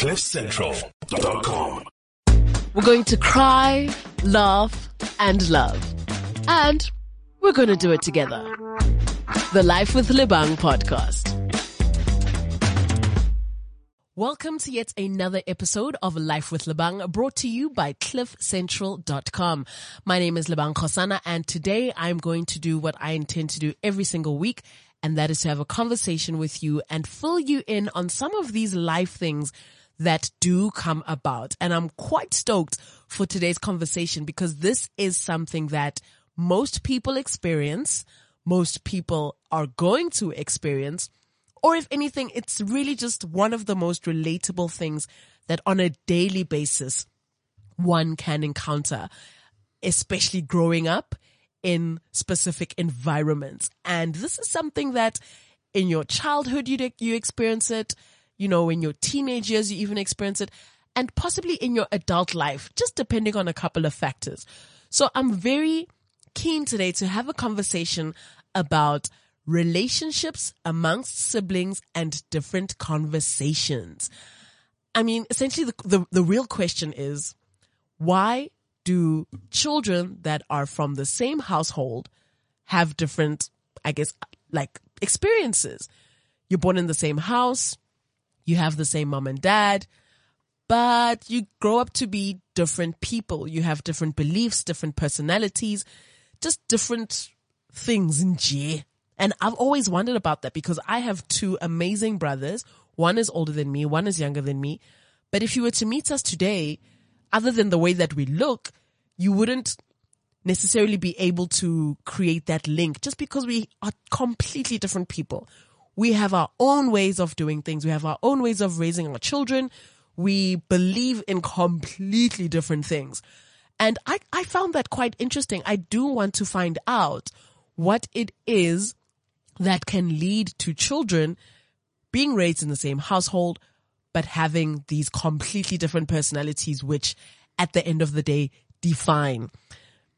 CliffCentral.com. We're going to cry, laugh, and love. And we're going to do it together. The Life with Lebang podcast. Welcome to yet another episode of Life with Lebang brought to you by cliffcentral.com. My name is Lebang Khosana and today I'm going to do what I intend to do every single week and that is to have a conversation with you and fill you in on some of these life things that do come about. And I'm quite stoked for today's conversation because this is something that most people experience, most people are going to experience, or if anything, it's really just one of the most relatable things that on a daily basis one can encounter, especially growing up in specific environments. And this is something that in your childhood you, you experience it, you know, in your teenage years you even experience it, and possibly in your adult life, just depending on a couple of factors. So I'm very keen today to have a conversation about relationships amongst siblings and different conversations. I mean, essentially the, the, the real question is, why do children that are from the same household have different, I guess, like experiences? You're born in the same house. You have the same mom and dad, but you grow up to be different people. You have different beliefs, different personalities, just different things in G. And I've always wondered about that because I have two amazing brothers. One is older than me, one is younger than me. But if you were to meet us today, other than the way that we look, you wouldn't necessarily be able to create that link just because we are completely different people. We have our own ways of doing things. We have our own ways of raising our children. We believe in completely different things. And I, I found that quite interesting. I do want to find out what it is that can lead to children being raised in the same household, but having these completely different personalities, which at the end of the day define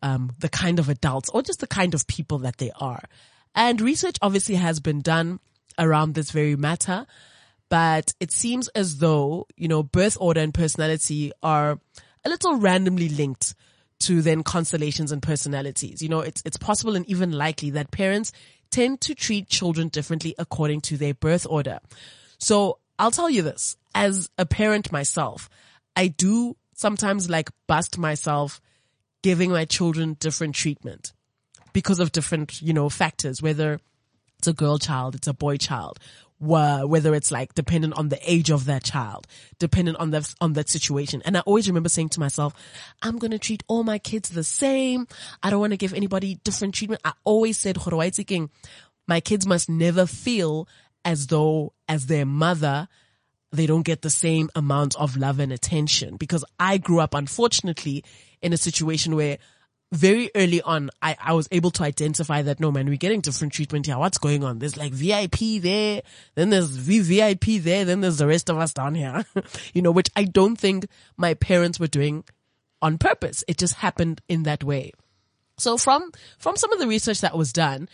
um, the kind of adults or just the kind of people that they are. And research obviously has been done around this very matter, but it seems as though, you know, birth order and personality are a little randomly linked to then constellations and personalities. You know, it's, it's possible and even likely that parents tend to treat children differently according to their birth order. So I'll tell you this, as a parent myself, I do sometimes like bust myself giving my children different treatment because of different, you know, factors, whether it's a girl child, it's a boy child, whether it's like dependent on the age of that child, dependent on that, on that situation. And I always remember saying to myself, I'm going to treat all my kids the same. I don't want to give anybody different treatment. I always said, my kids must never feel as though as their mother, they don't get the same amount of love and attention because I grew up, unfortunately, in a situation where very early on, I, I was able to identify that no man, we're getting different treatment here. What's going on? There's like VIP there, then there's VVIP there, then there's the rest of us down here, you know, which I don't think my parents were doing on purpose. It just happened in that way. So from, from some of the research that was done,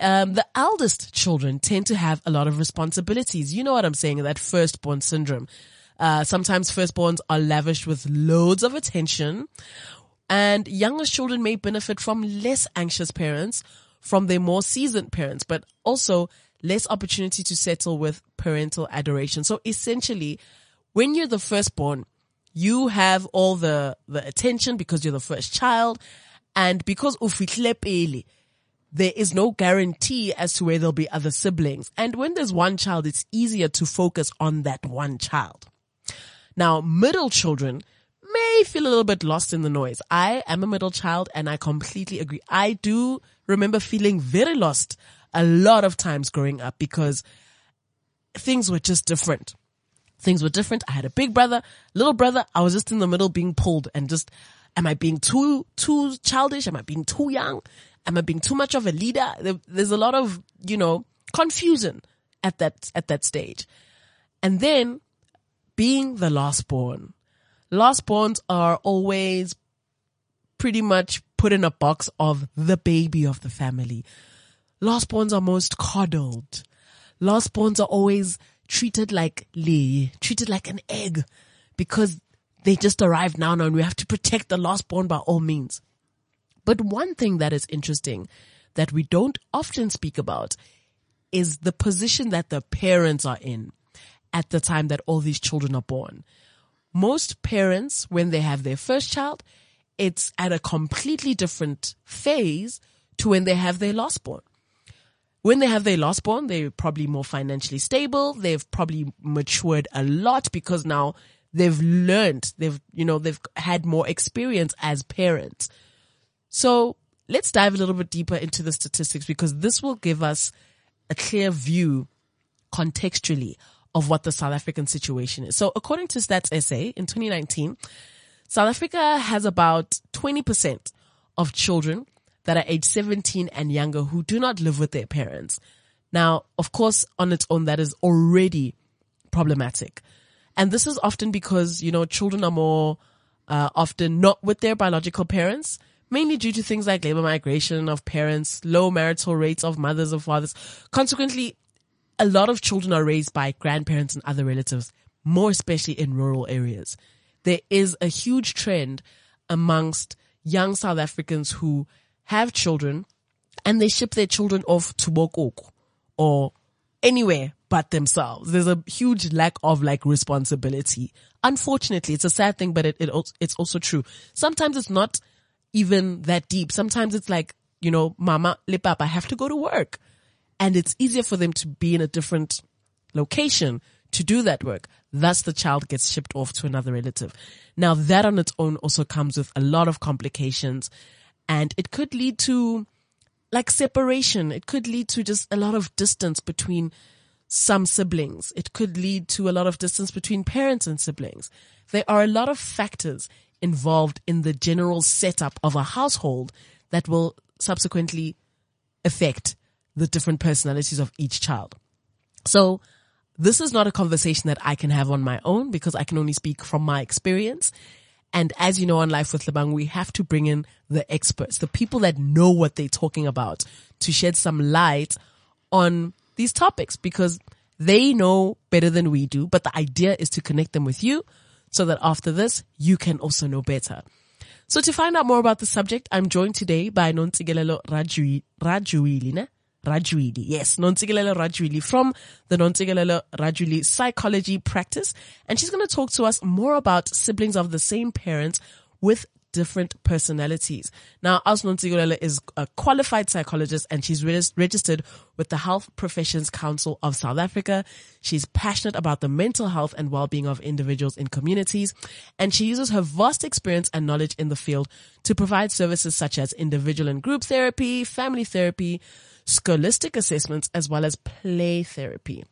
um, the eldest children tend to have a lot of responsibilities. You know what I'm saying? That firstborn syndrome. Uh, sometimes firstborns are lavished with loads of attention, and younger children may benefit from less anxious parents from their more seasoned parents, but also less opportunity to settle with parental adoration. So essentially, when you're the firstborn, you have all the, the attention because you're the first child. And because ufihle pele, there is no guarantee as to where there'll be other siblings. And when there's one child, it's easier to focus on that one child. Now, middle children may feel a little bit lost in the noise. I am a middle child and I completely agree. I do remember feeling very lost a lot of times growing up because things were just different. Things were different. I had a big brother, little brother. I was just in the middle being pulled and just, am I being too, too childish? Am I being too young? Am I being too much of a leader? There's a lot of, you know, confusion at that, at that stage. And then being the last born, Lastborns are always pretty much put in a box of the baby of the family. Lastborns are most coddled. Lastborns are always treated like Lee, treated like an egg because they just arrived now and we have to protect the last born by all means. But one thing that is interesting that we don't often speak about is the position that the parents are in at the time that all these children are born. Most parents, when they have their first child, it's at a completely different phase to when they have their last born. When they have their last born, they're probably more financially stable. They've probably matured a lot because now they've learned, they've, you know, they've had more experience as parents. So let's dive a little bit deeper into the statistics because this will give us a clear view contextually of what the South African situation is. So according to Stats SA in 2019, South Africa has about 20% of children that are age 17 and younger who do not live with their parents. Now, of course, on its own, that is already problematic. And this is often because, you know, children are more, uh, often not with their biological parents, mainly due to things like labor migration of parents, low marital rates of mothers and fathers. Consequently, a lot of children are raised by grandparents and other relatives, more especially in rural areas. There is a huge trend amongst young South Africans who have children and they ship their children off to Bokoko or anywhere but themselves. There's a huge lack of like responsibility. Unfortunately, it's a sad thing, but it, it it's also true. Sometimes it's not even that deep. Sometimes it's like, you know, mama, lip up, I have to go to work. And it's easier for them to be in a different location to do that work. Thus the child gets shipped off to another relative. Now that on its own also comes with a lot of complications and it could lead to like separation. It could lead to just a lot of distance between some siblings. It could lead to a lot of distance between parents and siblings. There are a lot of factors involved in the general setup of a household that will subsequently affect the different personalities of each child. So this is not a conversation that I can have on my own because I can only speak from my experience. And as you know, on Life with Lebang, we have to bring in the experts, the people that know what they're talking about to shed some light on these topics because they know better than we do. But the idea is to connect them with you so that after this, you can also know better. So to find out more about the subject, I'm joined today by Nontsikelelo Rajuili, Rajuili. Yes, Nontsikelelo Rajuili from the Nontsikelelo Rajuili psychology practice. And she's going to talk to us more about siblings of the same parents with different personalities. Now, As Nontsikelelo is a qualified psychologist and she's registered with the Health Professions Council of South Africa. She's passionate about the mental health and well-being of individuals in communities, and she uses her vast experience and knowledge in the field to provide services such as individual and group therapy, family therapy, scholastic assessments, as well as play therapy.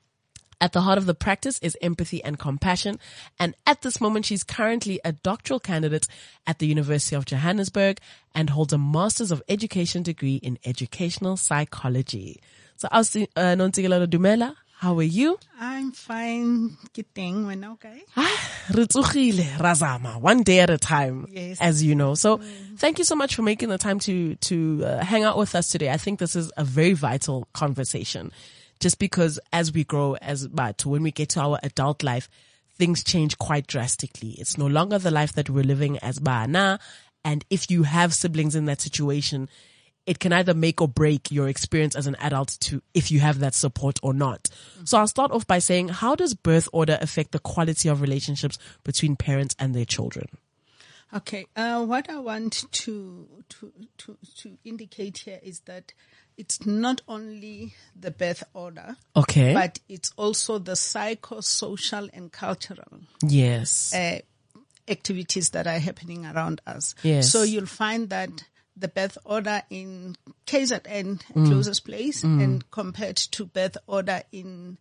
At the heart of the practice is empathy and compassion. And at this moment, she's currently a doctoral candidate at the University of Johannesburg and holds a Master's of Education degree in educational psychology. So, I'll see uh, Nontsikelelo Dumela, how are you? I'm fine. Kidding, when okay. Ah, razama, one day at a time, yes. as you know. So, mm. thank you so much for making the time to to uh, hang out with us today. I think this is a very vital conversation just because as we grow as but when we get to our adult life, things change quite drastically. It's no longer the life that we're living as Bana. And if you have siblings in that situation, it can either make or break your experience as an adult to if you have that support or not. Mm-hmm. So I'll start off by saying, how does birth order affect the quality of relationships between parents and their children? Okay, uh, what I want to to to to indicate here is that it's not only the birth order, okay, but it's also the psychosocial and cultural yes uh, activities that are happening around us. Yes. So you'll find that the birth order in KZN mm. closest place mm. and compared to birth order in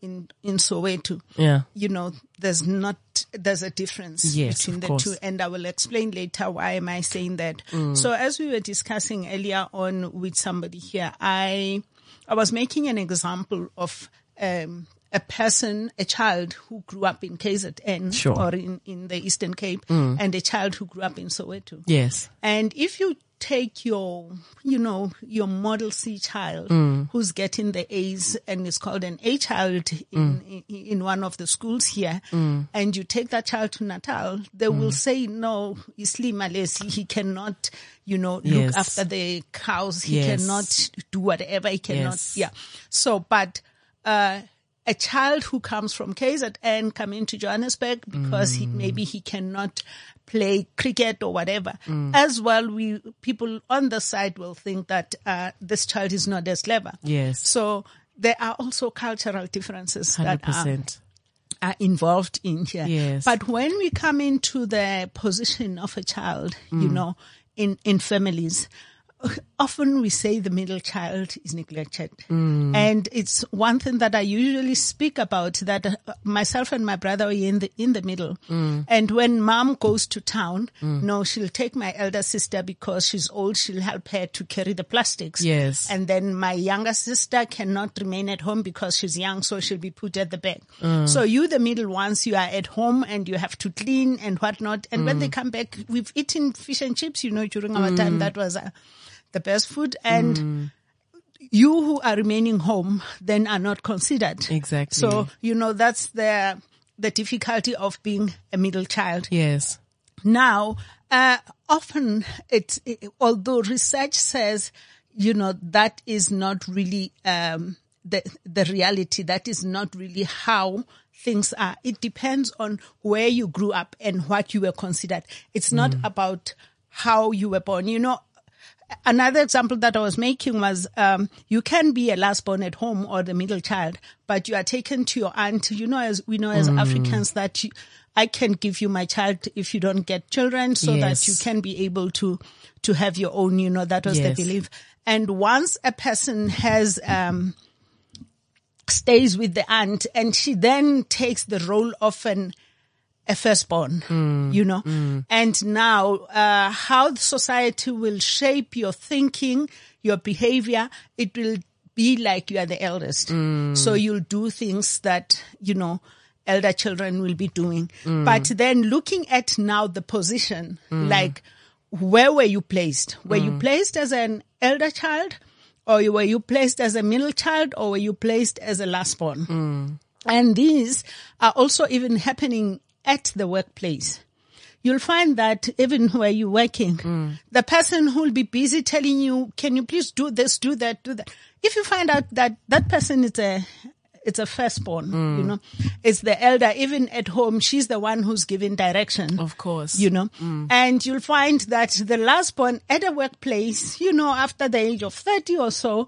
in in Soweto, yeah, you know, there's not there's a difference yes, between the course. two, and I will explain later why am I saying that. Mm. So as we were discussing earlier on with somebody here, I I was making an example of um, a person, a child who grew up in KZN Sure. or in, in the Eastern Cape and a child who grew up in Soweto. Yes. And if you take your, you know, your model C child mm. who's getting the A's and is called an A child in, mm. in, in one of the schools here, mm. and you take that child to Natal, they will say, no, Isli Malesi, he cannot, you know, look Yes. after the cows. He Yes. cannot do whatever. He cannot, Yes. yeah. So, but, uh, a child who comes from KZN coming to Johannesburg because he, mm. maybe he cannot play cricket or whatever. Mm. As well, we people on the side will think that uh, this child is not as clever. Yes. So there are also cultural differences that are 100%. are involved in here. Yes. But when we come into the position of a child, you mm. know, in, in families, often we say the middle child is neglected. Mm. And it's one thing that I usually speak about that uh, myself and my brother are in the, in the middle. Mm. And when mom goes to town, mm. no, she'll take my elder sister because she's old. She'll help her to carry the plastics. Yes. And then my younger sister cannot remain at home because she's young, so she'll be put at the back. So you, the middle ones, you are at home and you have to clean and whatnot. And when they come back, we've eaten fish and chips, you know, during our time. That was uh, the best food. And you who are remaining home then are not considered. Exactly. So, you know, that's the, the difficulty of being a middle child. Yes. Now, uh, often it's, it, although research says, you know, that is not really, um, the, the reality. That is not really how things are. It depends on where you grew up and what you were considered. It's not about how you were born. You know, another example that I was making was um, you can be a last born at home or the middle child, but you are taken to your aunt. You know, as we know as Africans that you, I can give you my child if you don't get children, so Yes. that you can be able to to have your own. You know, that was Yes. the belief. And once a person has um, stays with the aunt, and she then takes the role of an a firstborn, mm, you know, mm. and now uh, how the society will shape your thinking, your behavior, it will be like you are the eldest. Mm. So you'll do things that you know elder children will be doing. But then looking at now the position, like where were you placed? Were you placed as an elder child? Or were you placed as a middle child or were you placed as a last born? And these are also even happening at the workplace. You'll find that even where you're working, the person who will be busy telling you, can you please do this, do that, do that. If you find out that that person is a, it's a firstborn, you mm. know, it's the elder, even at home, she's the one who's giving direction Of course. you know, mm. and you'll find that the last born at a workplace, you know, after the age of 30 or so,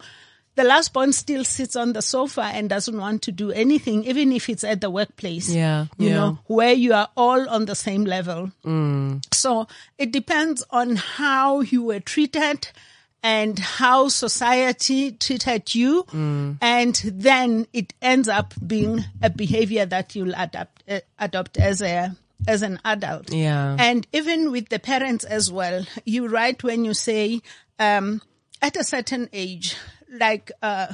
the last born still sits on the sofa and doesn't want to do anything, even if it's at the workplace. Yeah, You yeah. know, where you are all on the same level. So it depends on how you were treated and how society treated you. And then it ends up being a behavior that you'll adapt, uh, adopt as a, as an adult. Yeah. And even with the parents as well, you write when you say, um, at a certain age, like, uh,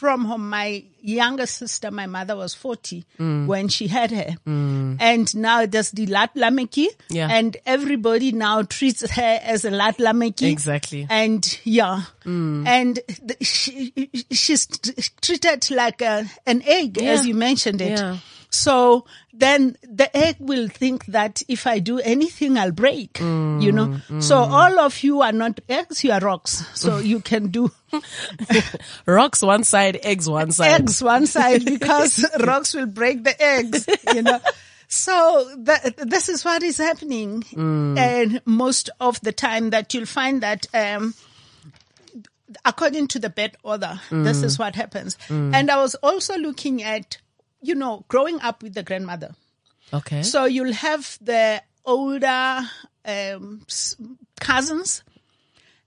from home, my younger sister, my mother was 40 mm. when she had her. Mm. And now there's the Lat Lameki. Yeah. And everybody now treats her as a Lat Lameki. Exactly. And yeah. Mm. And th- she, she's treated like a, an egg, as you mentioned it. Yeah. So then the egg will think that if I do anything, I'll break, you know? So all of you are not eggs, you are rocks. So you can do Rocks one side, eggs one side. eggs one side because rocks will break the eggs, you know? So that, this is what is happening. Mm. And most of the time that you'll find that, um, according to the birth order, this mm. is what happens. Mm. And I was also looking at, you know, growing up with the grandmother. Okay. So you'll have the older um, cousins,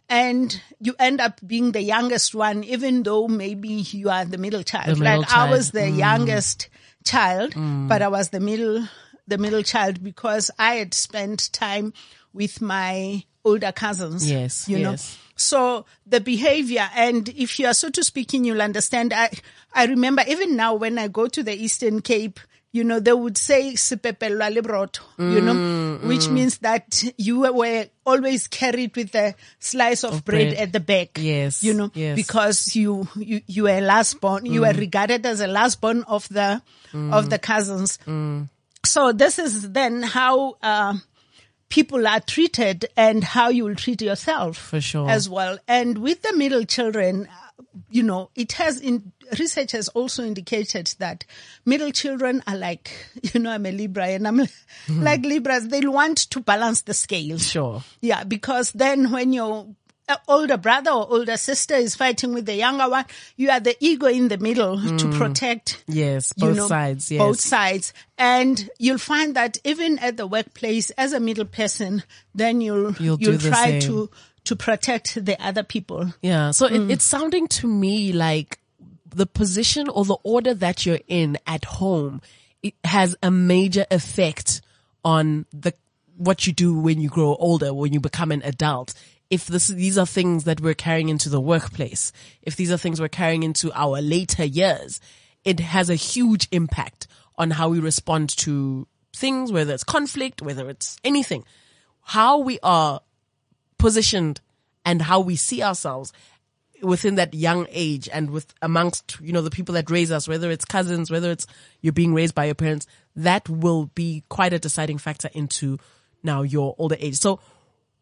and you end up being the youngest one, even though maybe you are the middle child. The middle like I was child. the youngest child, but I was the middle, the middle child because I had spent time with my older cousins. Yes, You know, yes. So the behavior, and if you are so to speaking, you'll understand. I, I remember even now when I go to the Eastern Cape, you know, they would say "Sipepelwa le broto," you know, Mm, which means that you were always carried with a slice of, bread, bread. at the back. Yes, You know, yes. because you, you, you were last born, you were regarded as a last born of the, of the cousins. So this is then how, uh, people are treated and how you will treat yourself For sure. as well. And with the middle children, uh, you know, it has in research has also indicated that middle children are like, you know, I'm a Libra and I'm like Libras. They want to balance the scales. Sure. Yeah, because then when your uh, older brother or older sister is fighting with the younger one, you are the ego in the middle to protect Yes, you both know, sides. Yes. Both sides. And you'll find that even at the workplace, as a middle person, then you'll, You'll you'll, try to, to protect the other people. Yeah. So Mm. it, it's sounding to me like the position or the order that you're in at home it has a major effect on the what you do when you grow older, when you become an adult. If this, these are things that we're carrying into the workplace, if these are things we're carrying into our later years, it has a huge impact on how we respond to things, whether it's conflict, whether it's anything. How we are positioned and how we see ourselves within that young age and with amongst, you know, the people that raise us, whether it's cousins, whether it's you're being raised by your parents, that will be quite a deciding factor into now your older age. So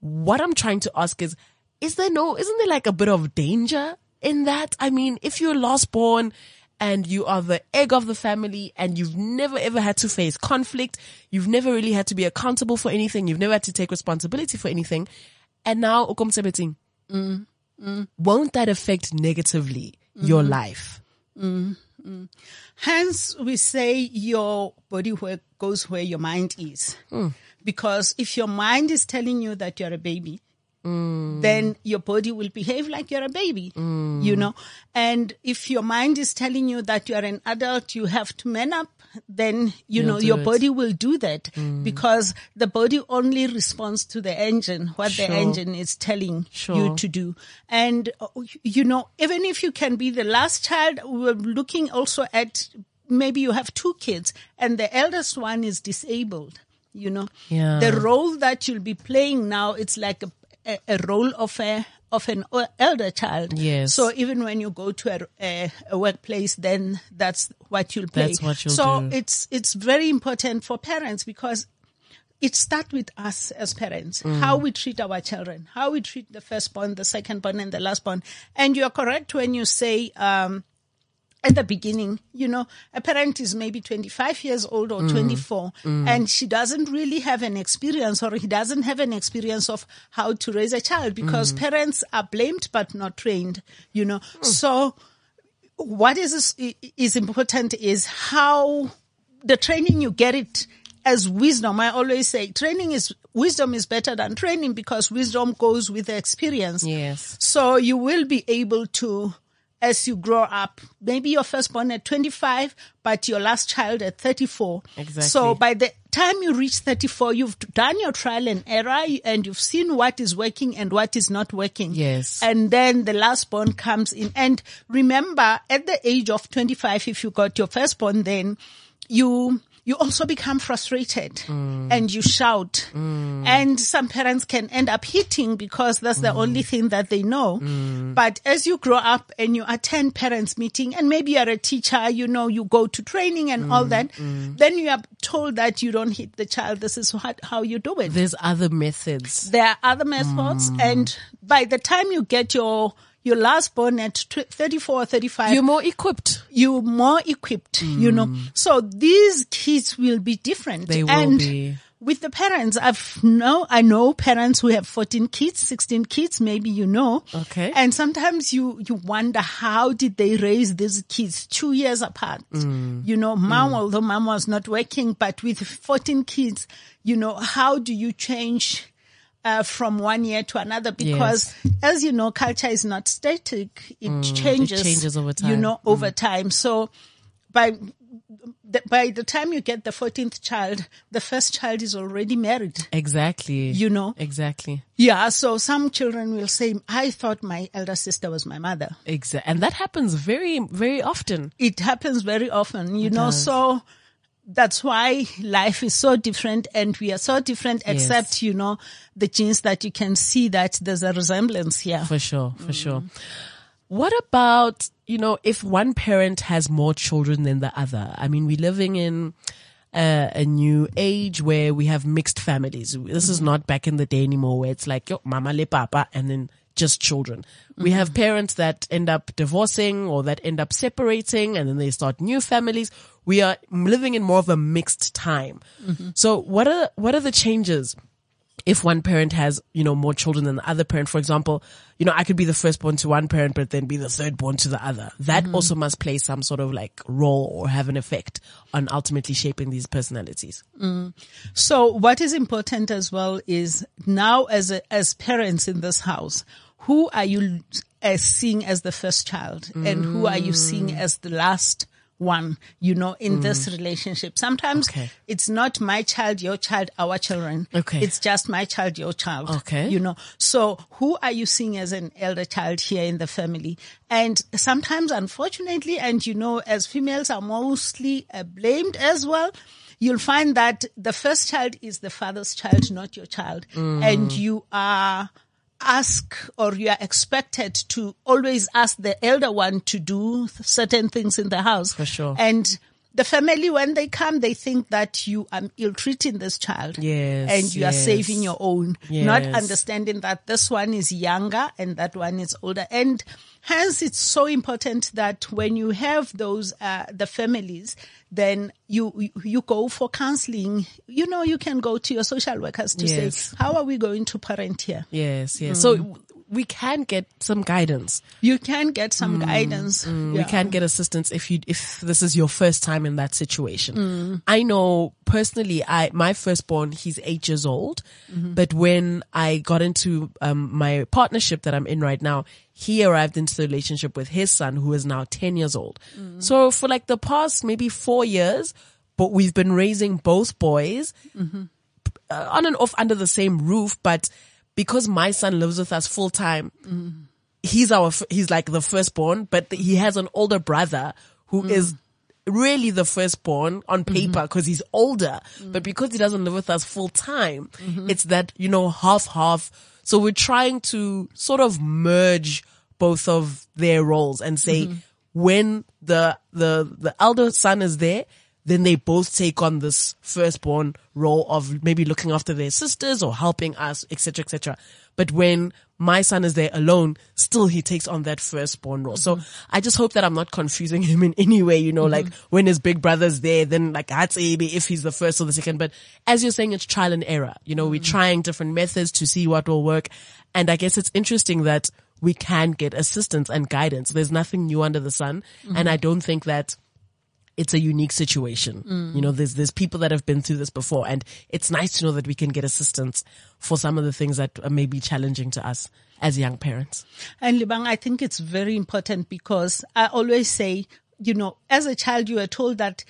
what I'm trying to ask is, is there no, isn't there like a bit of danger in that? I mean, if you're last born and you are the egg of the family and you've never ever had to face conflict, you've never really had to be accountable for anything, you've never had to take responsibility for anything, and now ukomsebeting, mm, mm, won't that affect negatively mm. your life? Hence, we say your body where goes where your mind is. Hmm. Because if your mind is telling you that you're a baby, then your body will behave like you're a baby, you know. And if your mind is telling you that you're an adult, you have to man up, then, you You'll know, your it. body will do that because the body only responds to the engine, what Sure. the engine is telling Sure. you to do. And, uh, you know, even if you can be the last child, we're looking also at maybe you have two kids and the eldest one is disabled, you know. Yeah. The role that you'll be playing now, it's like a, a, a role of a, of an elder child. Yes. So even when you go to a, a, a workplace, then that's what you'll play. That's what you'll so do. it's, it's very important for parents because it starts with us as parents, Mm. how we treat our children, how we treat the firstborn, the secondborn, and the lastborn. And you're correct when you say, um, at the beginning, you know, a parent is maybe 25 years old or mm. 24 mm. and she doesn't really have an experience or he doesn't have an experience of how to raise a child because mm. parents are blamed but not trained, you know. Oh. So what is, is important is how the training you get it as wisdom. I always say training is wisdom is better than training because wisdom goes with the experience. Yes. So you will be able to, as you grow up, maybe your firstborn at 25, but your last child at 34. Exactly. So by the time you reach 34, you've done your trial and error and you've seen what is working and what is not working. Yes. And then the last born comes in. And remember, at the age of 25, if you got your firstborn, then you, you also become frustrated mm. and you shout. Mm. And some parents can end up hitting because that's the mm. only thing that they know. But as you grow up and you attend parents meeting and maybe you're a teacher, you know, you go to training and all that, then you are told that you don't hit the child. This is what, how you do it. There's other methods. There are other methods. And by the time you get your, your last born at tw- 34 or 35, You're more equipped. you're more equipped, you know. So these kids will be different. They will and be. With the parents, I've know, I know parents who have 14 kids, 16 kids, maybe you know. Okay. And sometimes you, you wonder how did they raise these kids two years apart? Mm. You know, mom, although mom was not working, but with 14 kids, you know, how do you change uh, from one year to another because as you know culture is not static it changes changes over time you know over time so by the, by the time you get the 14th child, the first child is already married. Exactly. You know? Exactly. Yeah. So some children will say, I thought my elder sister was my mother. Exactly. And that happens very, very often. It happens very often, you know, so that's why life is so different and we are so different, Yes. except, you know, the genes that you can see that there's a resemblance here. For sure, for mm. sure. What about, you know, if one parent has more children than the other? I mean, we're living in a, a new age where we have mixed families. This is mm. not back in the day anymore where it's like, yo, mama le papa, and then just children. We mm-hmm. have parents that end up divorcing or that end up separating and then they start new families. We are living in more of a mixed time. Mm-hmm. So what are, what are the changes? If one parent has, you know, more children than the other parent, for example, you know, I could be the firstborn to one parent, but then be the thirdborn to the other. That also must play some sort of like role or have an effect on ultimately shaping these personalities. So what is important as well is now as a, as parents in this house, who are you uh, seeing as the first child and who are you seeing as the last one, you know, in this relationship? Sometimes Okay. it's not my child, your child, our children. Okay. It's just my child, your child. Okay. You know, so who are you seeing as an elder child here in the family? And sometimes, unfortunately, and you know, as females are mostly uh, blamed as well, you'll find that the first child is the father's child, not your child. And you are ask or you are expected to always ask the elder one to do certain things in the house. For sure. And the family, when they come, they think that you are ill-treating this child. Yes, And you are saving your own. Not understanding that this one is younger and that one is older. And hence it's so important that when you have those, uh, the families, then you, you- go for counseling. You know, you can go to your social workers to Yes. say, how are we going to parent here? Yes, yes. So w- we can get some guidance. You can get some mm. guidance. Mm, we Yeah. can get assistance if you if this is your first time in that situation. Mm. I know personally, I my firstborn, he's eight years old, mm-hmm. but when I got into um, my partnership that I'm in right now, he arrived into the relationship with his son, who is now ten years old. So for like the past maybe four years, but we've been raising both boys mm-hmm. uh, on and off under the same roof, but because my son lives with us full time, he's our, he's like the firstborn, but he has an older brother who mm. is really the firstborn on mm-hmm. paper because he's older, but because he doesn't live with us full time, mm-hmm. it's that, you know, half half. So we're trying to sort of merge both of their roles and say mm-hmm. when the, the, the elder son is there, then they both take on this firstborn role of maybe looking after their sisters or helping us, etc., etc. But when my son is there alone, still he takes on that firstborn role. So mm-hmm. I just hope that I'm not confusing him in any way, you know, like mm-hmm. when his big brother's there, then like that's maybe if he's the first or the second. But as you're saying, it's trial and error. You know, we're mm-hmm. trying different methods to see what will work. And I guess it's interesting that we can get assistance and guidance. There's nothing new under the sun. And I don't think that it's a unique situation. Mm. You know, there's, there's people that have been through this before and it's nice to know that we can get assistance for some of the things that may be challenging to us as young parents. And Lebang, I think it's very important because I always say, you know, as a child, you are told that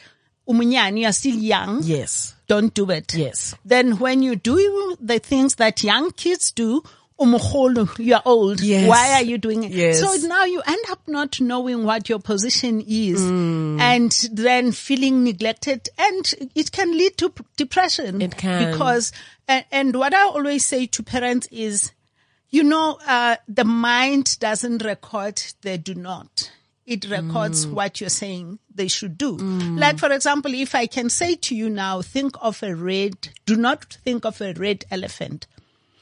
umunyani, you are still young. Yes. Don't do it. Yes. Then when you do the things that young kids do, umkhulu, you are old. Yes. Why are you doing it? Yes. So now you end up not knowing what your position is hmm. and then feeling neglected and it can lead to depression. It can. Because, and, and what I always say to parents is, you know, uh, the mind doesn't record the do not. It records hmm. what you're saying they should do. Hmm. Like, for example, if I can say to you now, think of a red, do not think of a red elephant.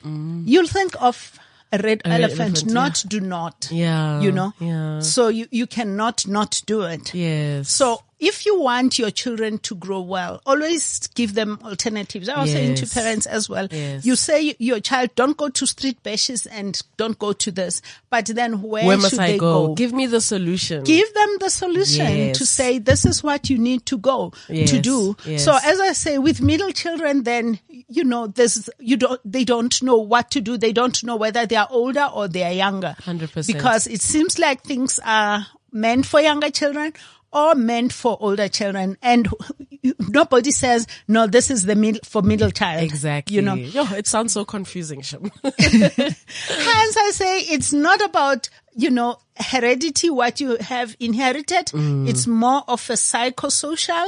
Mm. You'll think of a red red elephant, elephant, not do not. Yeah. You know? Yeah. So you, you cannot not do it. Yes. So if you want your children to grow well, always give them alternatives. I was saying to parents as well. Yes. You say your child, don't go to street bashes and don't go to this. But then where, where must should I they go? go? Give me the solution. Give them the solution Yes. to say this is what you need to go Yes, to do. yes. So as I say, with middle children, then you know, there's you don't they don't know what to do. They don't know whether they are older or they are younger. 100%. Because it seems like things are meant for younger children or meant for older children. And nobody says, no, this is the middle for middle child. Exactly. You know, Yo, it sounds so confusing. Sham. hence I say it's not about, you know, heredity, what you have inherited. Mm. It's more of a psychosocial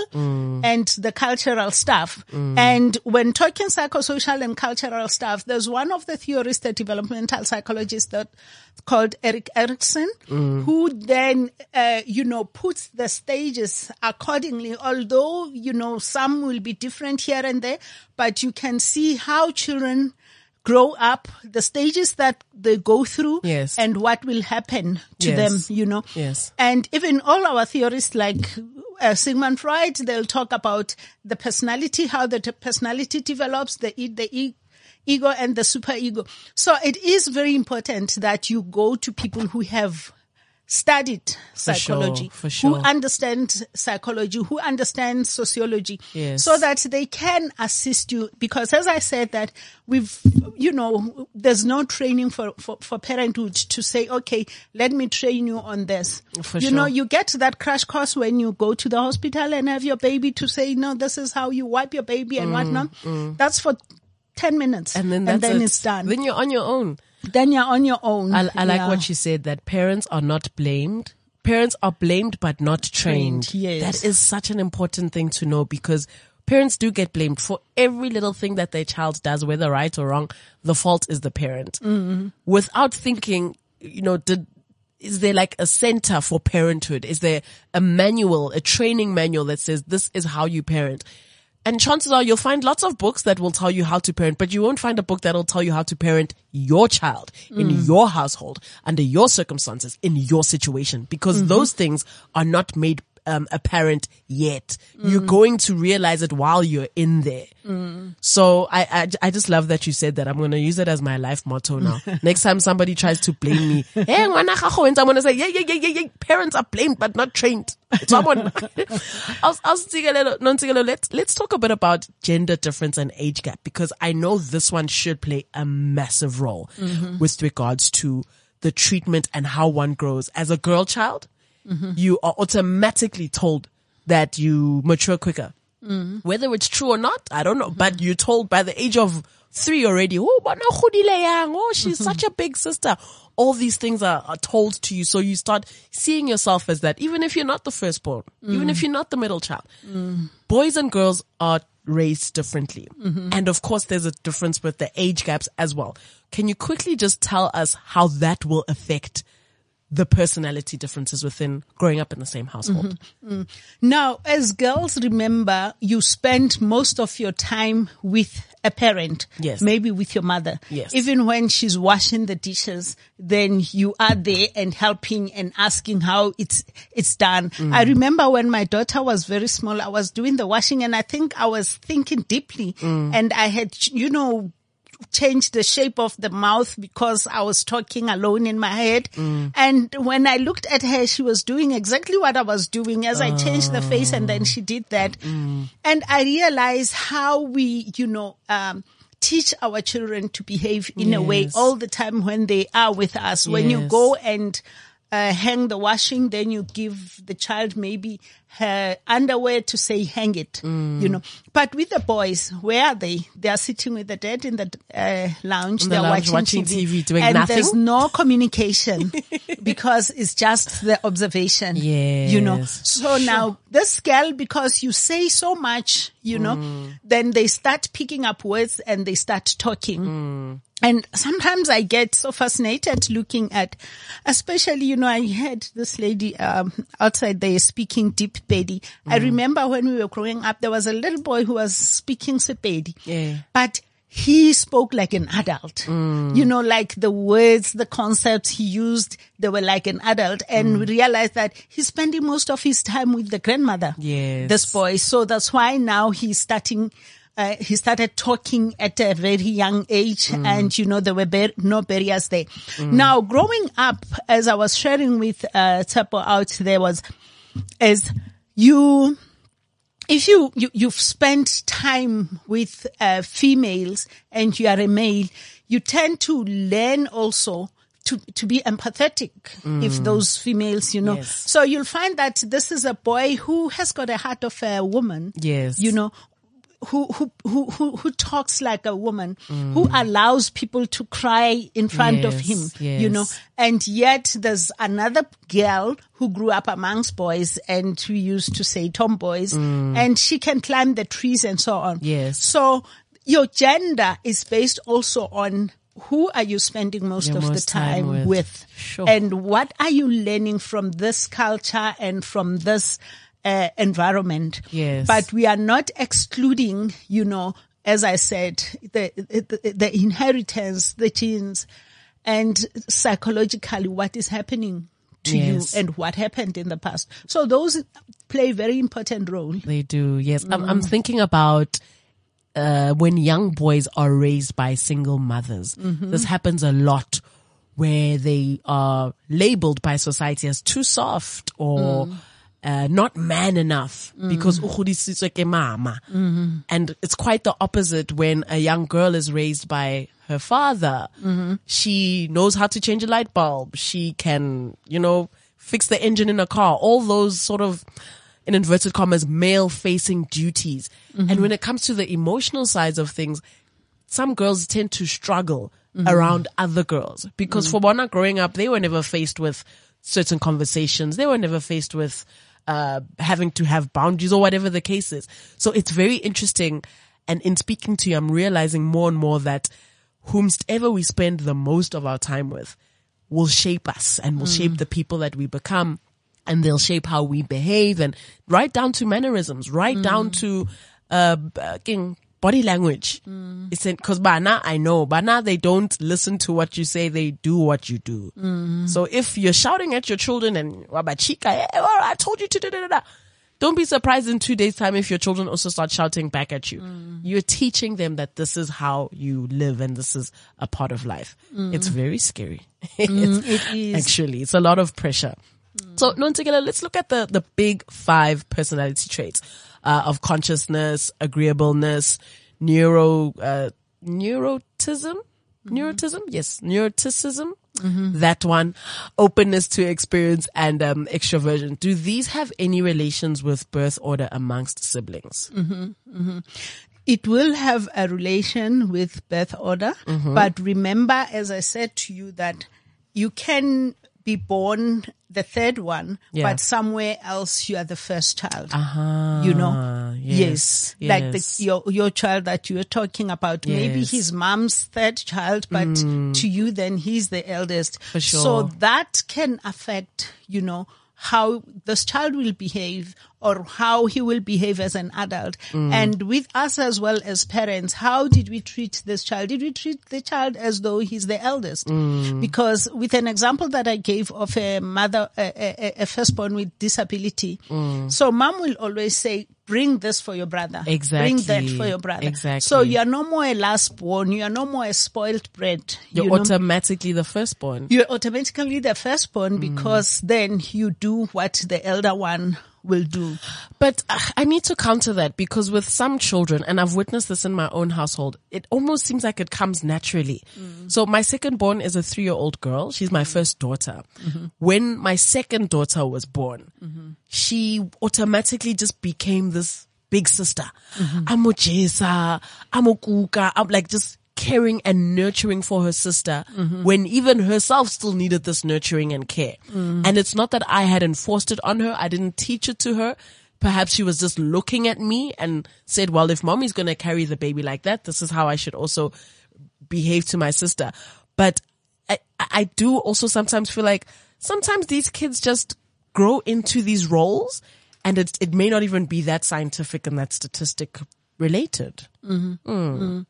and the cultural stuff. And when talking psychosocial and cultural stuff, there's one of the theorists, the developmental psychologist that called Erik Erikson, who then, uh, you know, puts the stages accordingly, although, you know, some will be different here and there, but you can see how children grow up, the stages that they go through, Yes. and what will happen to Yes. them, you know. Yes. And even all our theorists like uh, Sigmund Freud, they'll talk about the personality, how the t- personality develops, the, e- the e- ego and the super ego. So it is very important that you go to people who have studied psychology, for sure, who sure. understand psychology, who understand sociology, Yes. so that they can assist you. Because as I said that we've, you know, there's no training for, for, for parenthood to say, okay, let me train you on this. For you know, you get that crash course when you go to the hospital and have your baby to say, no, this is how you wipe your baby and whatnot. That's for 10 minutes. Mm, And then that's it. it's done. Then you're on your own. Then you're on your own. I, I like Yeah. what she said that parents are not blamed. Parents are blamed but not trained. Trained, yes. That is such an important thing to know because parents do get blamed for every little thing that their child does, whether right or wrong. The fault is the parent. Mm-hmm. Without thinking, you know, did, is there like a center for parenthood? Is there a manual, a training manual that says this is how you parent? And chances are you'll find lots of books that will tell you how to parent, but you won't find a book that'll tell you how to parent your child in mm. your household, under your circumstances, in your situation, because mm-hmm. those things are not made um, apparent yet. You're going to realize it while you're in there. So I, I, I just love that you said that. I'm going to use it as my life motto now. Next time somebody tries to blame me, hey, ngwana gago wentse," I'm going to say, yeah, yeah, yeah, yeah, yeah. Parents are blamed, but not trained. Someone, I'll, I'll Ntsikelelo- Nontsikelelo, let's, let's talk a bit about gender difference and age gap because I know this one should play a massive role with regards to the treatment and how one grows as a girl child. Mm-hmm. You are automatically told that you mature quicker. Mm-hmm. Whether it's true or not, I don't know. Mm-hmm. But you're told by the age of three already, oh, bana o godile yang. oh, she's such a big sister. All these things are, are told to you. So you start seeing yourself as that, even if you're not the firstborn, even if you're not the middle child. Boys and girls are raised differently. And of course, there's a difference with the age gaps as well. Can you quickly just tell us how that will affect the personality differences within growing up in the same household? Now, as girls, remember you spend most of your time with a parent. Yes. Maybe with your mother. Yes. Even when she's washing the dishes, then you are there and helping and asking how it's, it's done. Mm. I remember when my daughter was very small, I was doing the washing and I think I was thinking deeply Mm. and I had, you know, changed the shape of the mouth because I was talking alone in my head. And when I looked at her, she was doing exactly what I was doing as I changed the face and then she did that. And I realized how we, you know, um, teach our children to behave in a way all the time when they are with us. When you go and uh, hang the washing, then you give the child maybe her underwear to say hang it, you know. But with the boys, where are they? They are sitting with the dad in the uh, lounge. In the They're lounge watching, watching TV, doing and nothing? there's no communication because it's just the observation. Yeah, you know. So now this girl, because you say so much, you know, Mm. then they start picking up words and they start talking. Mm. And sometimes I get so fascinated looking at, especially, you know, I had this lady, um, outside there speaking deep Pedi. I Mm. remember when we were growing up, there was a little boy who was speaking Sepedi. Yeah. But he spoke like an adult. Mm. You know, like the words, the concepts he used, they were like an adult and Mm. we realized that he's spending most of his time with the grandmother. Yes. This boy. So that's why now he's starting, uh, he started talking at a very young age Mm. and you know, there were bar- no barriers there. Now growing up, as I was sharing with, uh, Tsapo out there was, is you, if you, you you've spent time with uh, females and you are a male, you tend to learn also to, to be empathetic if those females, you know. Mm. Yes. So you'll find that this is a boy who has got a heart of a woman. Yes. You know, who, who, who, who, who talks like a woman, who allows people to cry in front of him, Mm. Yes, you know, and yet there's another girl who grew up amongst boys and who used to say tomboys and she can climb the trees and so on. Mm. Yes. So your gender is based also on who are you spending most Your of most the time time with. with, Sure. and what are you learning from this culture and from this uh, environment? Yes. But we are not excluding, you know, as I said, the, the, the inheritance, the genes, and psychologically what is happening to Yes. you and what happened in the past. So those play very important role. They do, yes. I'm, I'm thinking about uh, when young boys are raised by single mothers. This happens a lot where they are labeled by society as too soft or uh, not man enough because mm. "Ukgodisitswe ke mama. Mm-hmm. And it's quite the opposite when a young girl is raised by her father. Mm-hmm. She knows how to change a light bulb. She can, you know, fix the engine in a car. All those sort of in inverted commas, male facing duties. Mm-hmm. And when it comes to the emotional sides of things, some girls tend to struggle around other girls because for Bona growing up, they were never faced with certain conversations. They were never faced with, uh, having to have boundaries or whatever the case is. So it's very interesting. And in speaking to you, I'm realizing more and more that whomsoever we spend the most of our time with will shape us and will shape the people that we become and they'll shape how we behave and right down to mannerisms, right down to, uh, uh, king- body language. Mm. It's because by now I know, by now they don't listen to what you say. They do what you do. Mm. So if you're shouting at your children and Wabachika, eh, well, I told you to da da da da. Don't be surprised in two days time if your children also start shouting back at you. Mm. You're teaching them that this is how you live and this is a part of life. It's very scary. It's- it is. Actually, it's a lot of pressure. So, Nontigela, let's look at the, the big five personality traits, uh, of consciousness, agreeableness, neuro, uh, neurotism, neurotism? Yes, neuroticism. That one, openness to experience and, um, extroversion. Do these have any relations with birth order amongst siblings? Mm-hmm. it will have a relation with birth order. Mm-hmm. But remember, as I said to you, that you can be born the third one, Yeah. but somewhere else you are the first child. Uh-huh. You know, yes, like yes. the, your your child that you were talking about. Maybe his mom's third child, but to you, then he's the eldest. For sure. So that can affect, you know, how this child will behave or how he will behave as an adult. Mm. And with us as well as parents, how did we treat this child? Did we treat the child as though he's the eldest? Mm. Because with an example that I gave of a mother, a, a, a firstborn with disability, Mm. so mom will always say, bring this for your brother. Bring that for your brother. Exactly. So you are no more a last born. You are no more a spoiled bred. You're you know? automatically the firstborn. you're automatically the firstborn because then you do what the elder one will do. But uh, I need to counter that because with some children, and I've witnessed this in my own household, it almost seems like it comes naturally. Mm. So my second born is a three year old girl. She's my mm. first daughter. Mm-hmm. When my second daughter was born, mm-hmm. she automatically just became this big sister. Mm-hmm. I'm Jesa, I'm Kuka, I'm like just caring and nurturing for her sister mm-hmm. when even herself still needed this nurturing and care. Mm-hmm. And it's not that I had enforced it on her. I didn't teach it to her. Perhaps she was just looking at me and said, well, if mommy's going to carry the baby like that, this is how I should also behave to my sister. But I, I do also sometimes feel like sometimes these kids just grow into these roles and it, it may not even be that scientific and that statistic related. You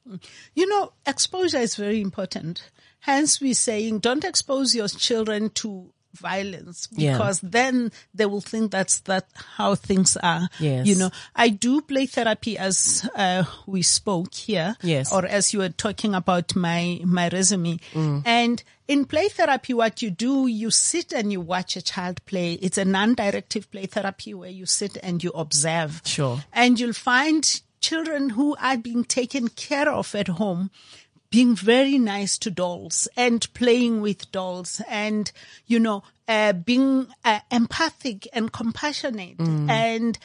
know, exposure is very important. Hence, we're saying don't expose your children to violence Yeah. because then they will think that's that how things are. Yes. You know, I do play therapy as uh, we spoke here. Yes. Or as you were talking about my my resume. Mm. And in play therapy, what you do, you sit and you watch a child play. It's a non-directive play therapy where you sit and you observe. Sure. And you'll find children who are being taken care of at home being very nice to dolls and playing with dolls and, you know, uh, being uh, empathic and compassionate. And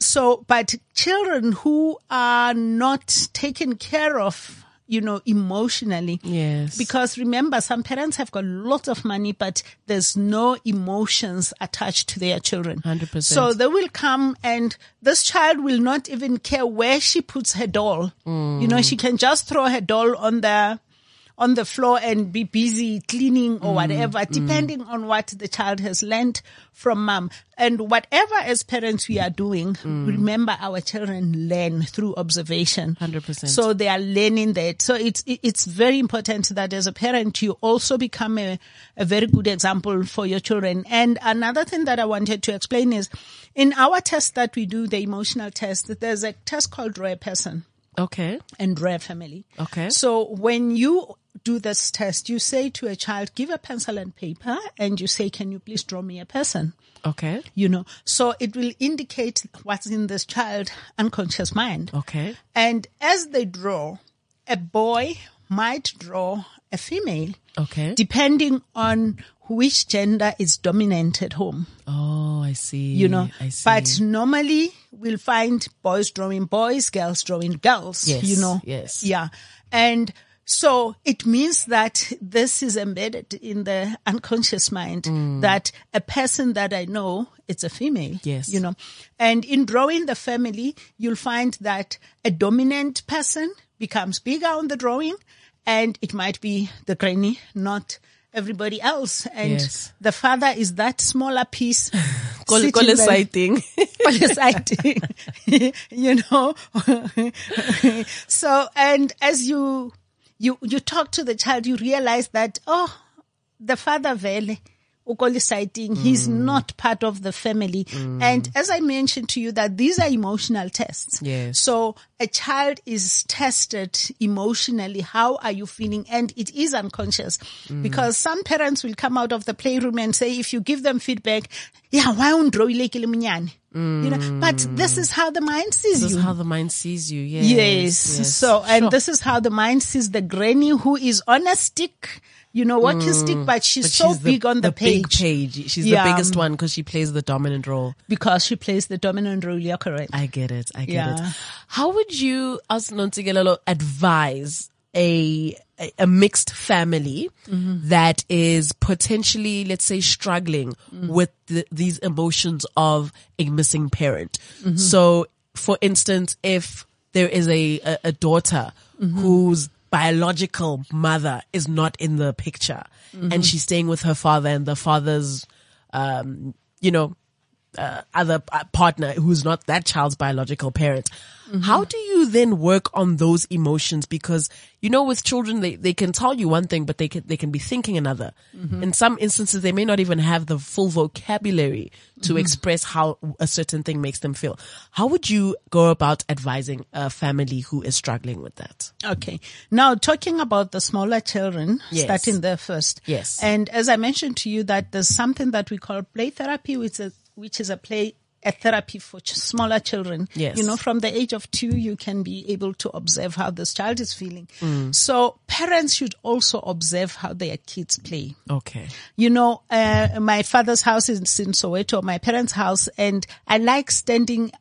so, but children who are not taken care of, you know, emotionally. Yes. Because remember, some parents have got lots of money, but there's no emotions attached to their children. 100%. So they will come and this child will not even care where she puts her doll. You Mm. know, she can just throw her doll on the, on the floor and be busy cleaning Mm. or whatever, depending on what the child has learned from mom. And whatever as parents we are doing, Mm. remember our children learn through observation. 100%. So they are learning that. So it's, it's very important that as a parent, you also become a, a very good example for your children. And another thing that I wanted to explain is in our test that we do, the emotional test, there's a test called Rare Person okay. and Rare Family. Okay. So when you do this test, you say to a child, give a pencil and paper and you say, can you please draw me a person? Okay. You know, so it will indicate what's in this child unconscious mind. Okay. And as they draw, a boy might draw a female Okay. depending on which gender is dominant at home Oh, I see. you know. I see. But normally we'll find boys drawing boys, girls drawing girls, Yes, you know. yes. Yeah. And so it means that this is embedded in the unconscious mind mm. that a person that I know, it's a female. Yes. You know. And in drawing the family, you'll find that a dominant person becomes bigger on the drawing and it might be the granny, not everybody else. And Yes. the father is that smaller piece. Call, call a there- side thing. on the side, you know. so, and as you, you, you talk to the child, you realize that, oh, the father vele, ukoli sighting, he's Mm. not part of the family. And as I mentioned to you that these are emotional tests. Yes. So a child is tested emotionally. How are you feeling? And it is unconscious Mm. because some parents will come out of the playroom and say, if you give them feedback, yeah, why le monyane?" You know, but this is how the mind sees This you. This is how the mind sees you. Yes. Yes. yes. So, and Sure. this is how the mind sees the granny who is on a stick, you know, walking stick, but she's Mm. But so she's the- big on the, big page page. She's Yeah. the biggest one because she plays the dominant role. because she plays the dominant role. You're correct. I get it. I get Yeah. it. How would you, as Nontigelelo, advise a, a, mixed family Mm-hmm. that is potentially, let's say, struggling Mm. with the, these emotions of a missing parent? Mm-hmm. So, for instance, if there is a, a, a daughter Mm-hmm. Biological mother is not in the picture Mm-hmm. and she's staying with her father and the father's, um, you know, uh, other uh, partner who's not that child's biological parent. Mm-hmm. How do you then work on those emotions? Because you know, with children, they, they can tell you one thing, but they can they can be thinking another. Mm-hmm. In some instances, they may not even have the full vocabulary to mm-hmm. express how a certain thing makes them feel. How would you go about advising a family who is struggling with that? Okay. Now talking about the smaller children, Yes. starting there first. Yes. And as I mentioned to you that there's something that we call play therapy, which is, which is a play, a therapy for ch- smaller children. Yes. You know, from the age of two, you can be able to observe how this child is feeling. Mm. So parents should also observe how their kids play. Okay. You know, uh, my father's house is in Soweto, my parents' house, and I like standing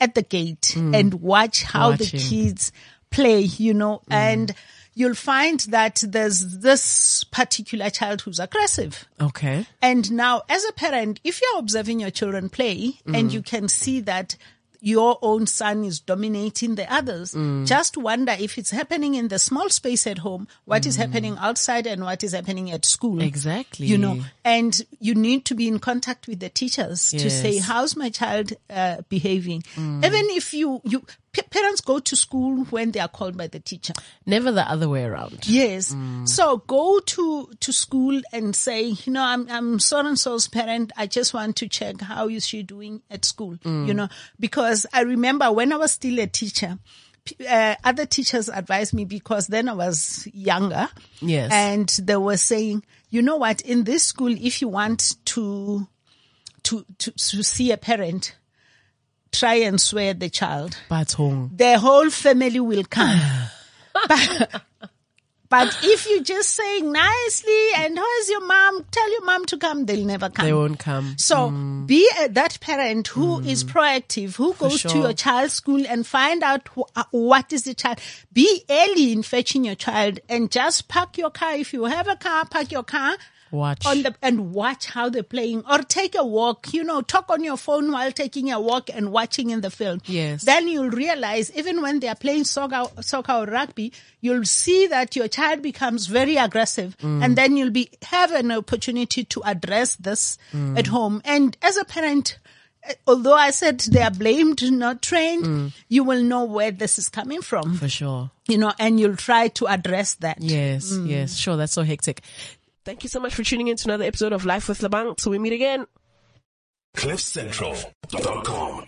at the gate and watch how the kids play, you know, and you'll find that there's this particular child who's aggressive. Okay. And now as a parent, if you're observing your children play and you can see that your own son is dominating the others, mm. just wonder if it's happening in the small space at home, what is mm. happening outside and what is happening at school. Exactly. You know, and you need to be in contact with the teachers to say, how's my child uh, behaving? Mm. Even if you, you, p- parents go to school when they are called by the teacher. Never the other way around. Yes. So go to, to school and say, you know, I'm, I'm so and so's parent. I just want to check how is she doing at school, you know, because I remember when I was still a teacher, uh, other teachers advised me because then I was younger. Yes. And they were saying, you know what, in this school, if you want to, to, to, to see a parent, try and swear the child But home. the whole family will come. but, But if you just saying nicely and where's your mom, tell your mom to come, they'll never come. They won't come. So be a, that parent who is proactive, who goes to your child's school and find out wh- uh, what is the child. Be early in fetching your child and just park your car. If you have a car, park your car Watch. on the and watch how they're playing or take a walk you know talk on your phone while taking a walk and watching in the film Yes. then you'll realize even when they are playing soccer soccer or rugby you'll see that your child becomes very aggressive Mm. and then you'll be have an opportunity to address this Mm. at home and as a parent eh, although i said they are blamed not trained you will know where this is coming from Mm. For sure. you know and you'll try to address that Yes, yes, sure. That's so hectic. Thank you so much for tuning in to another episode of Life with Lebang. Till we meet again. CliffCentral.com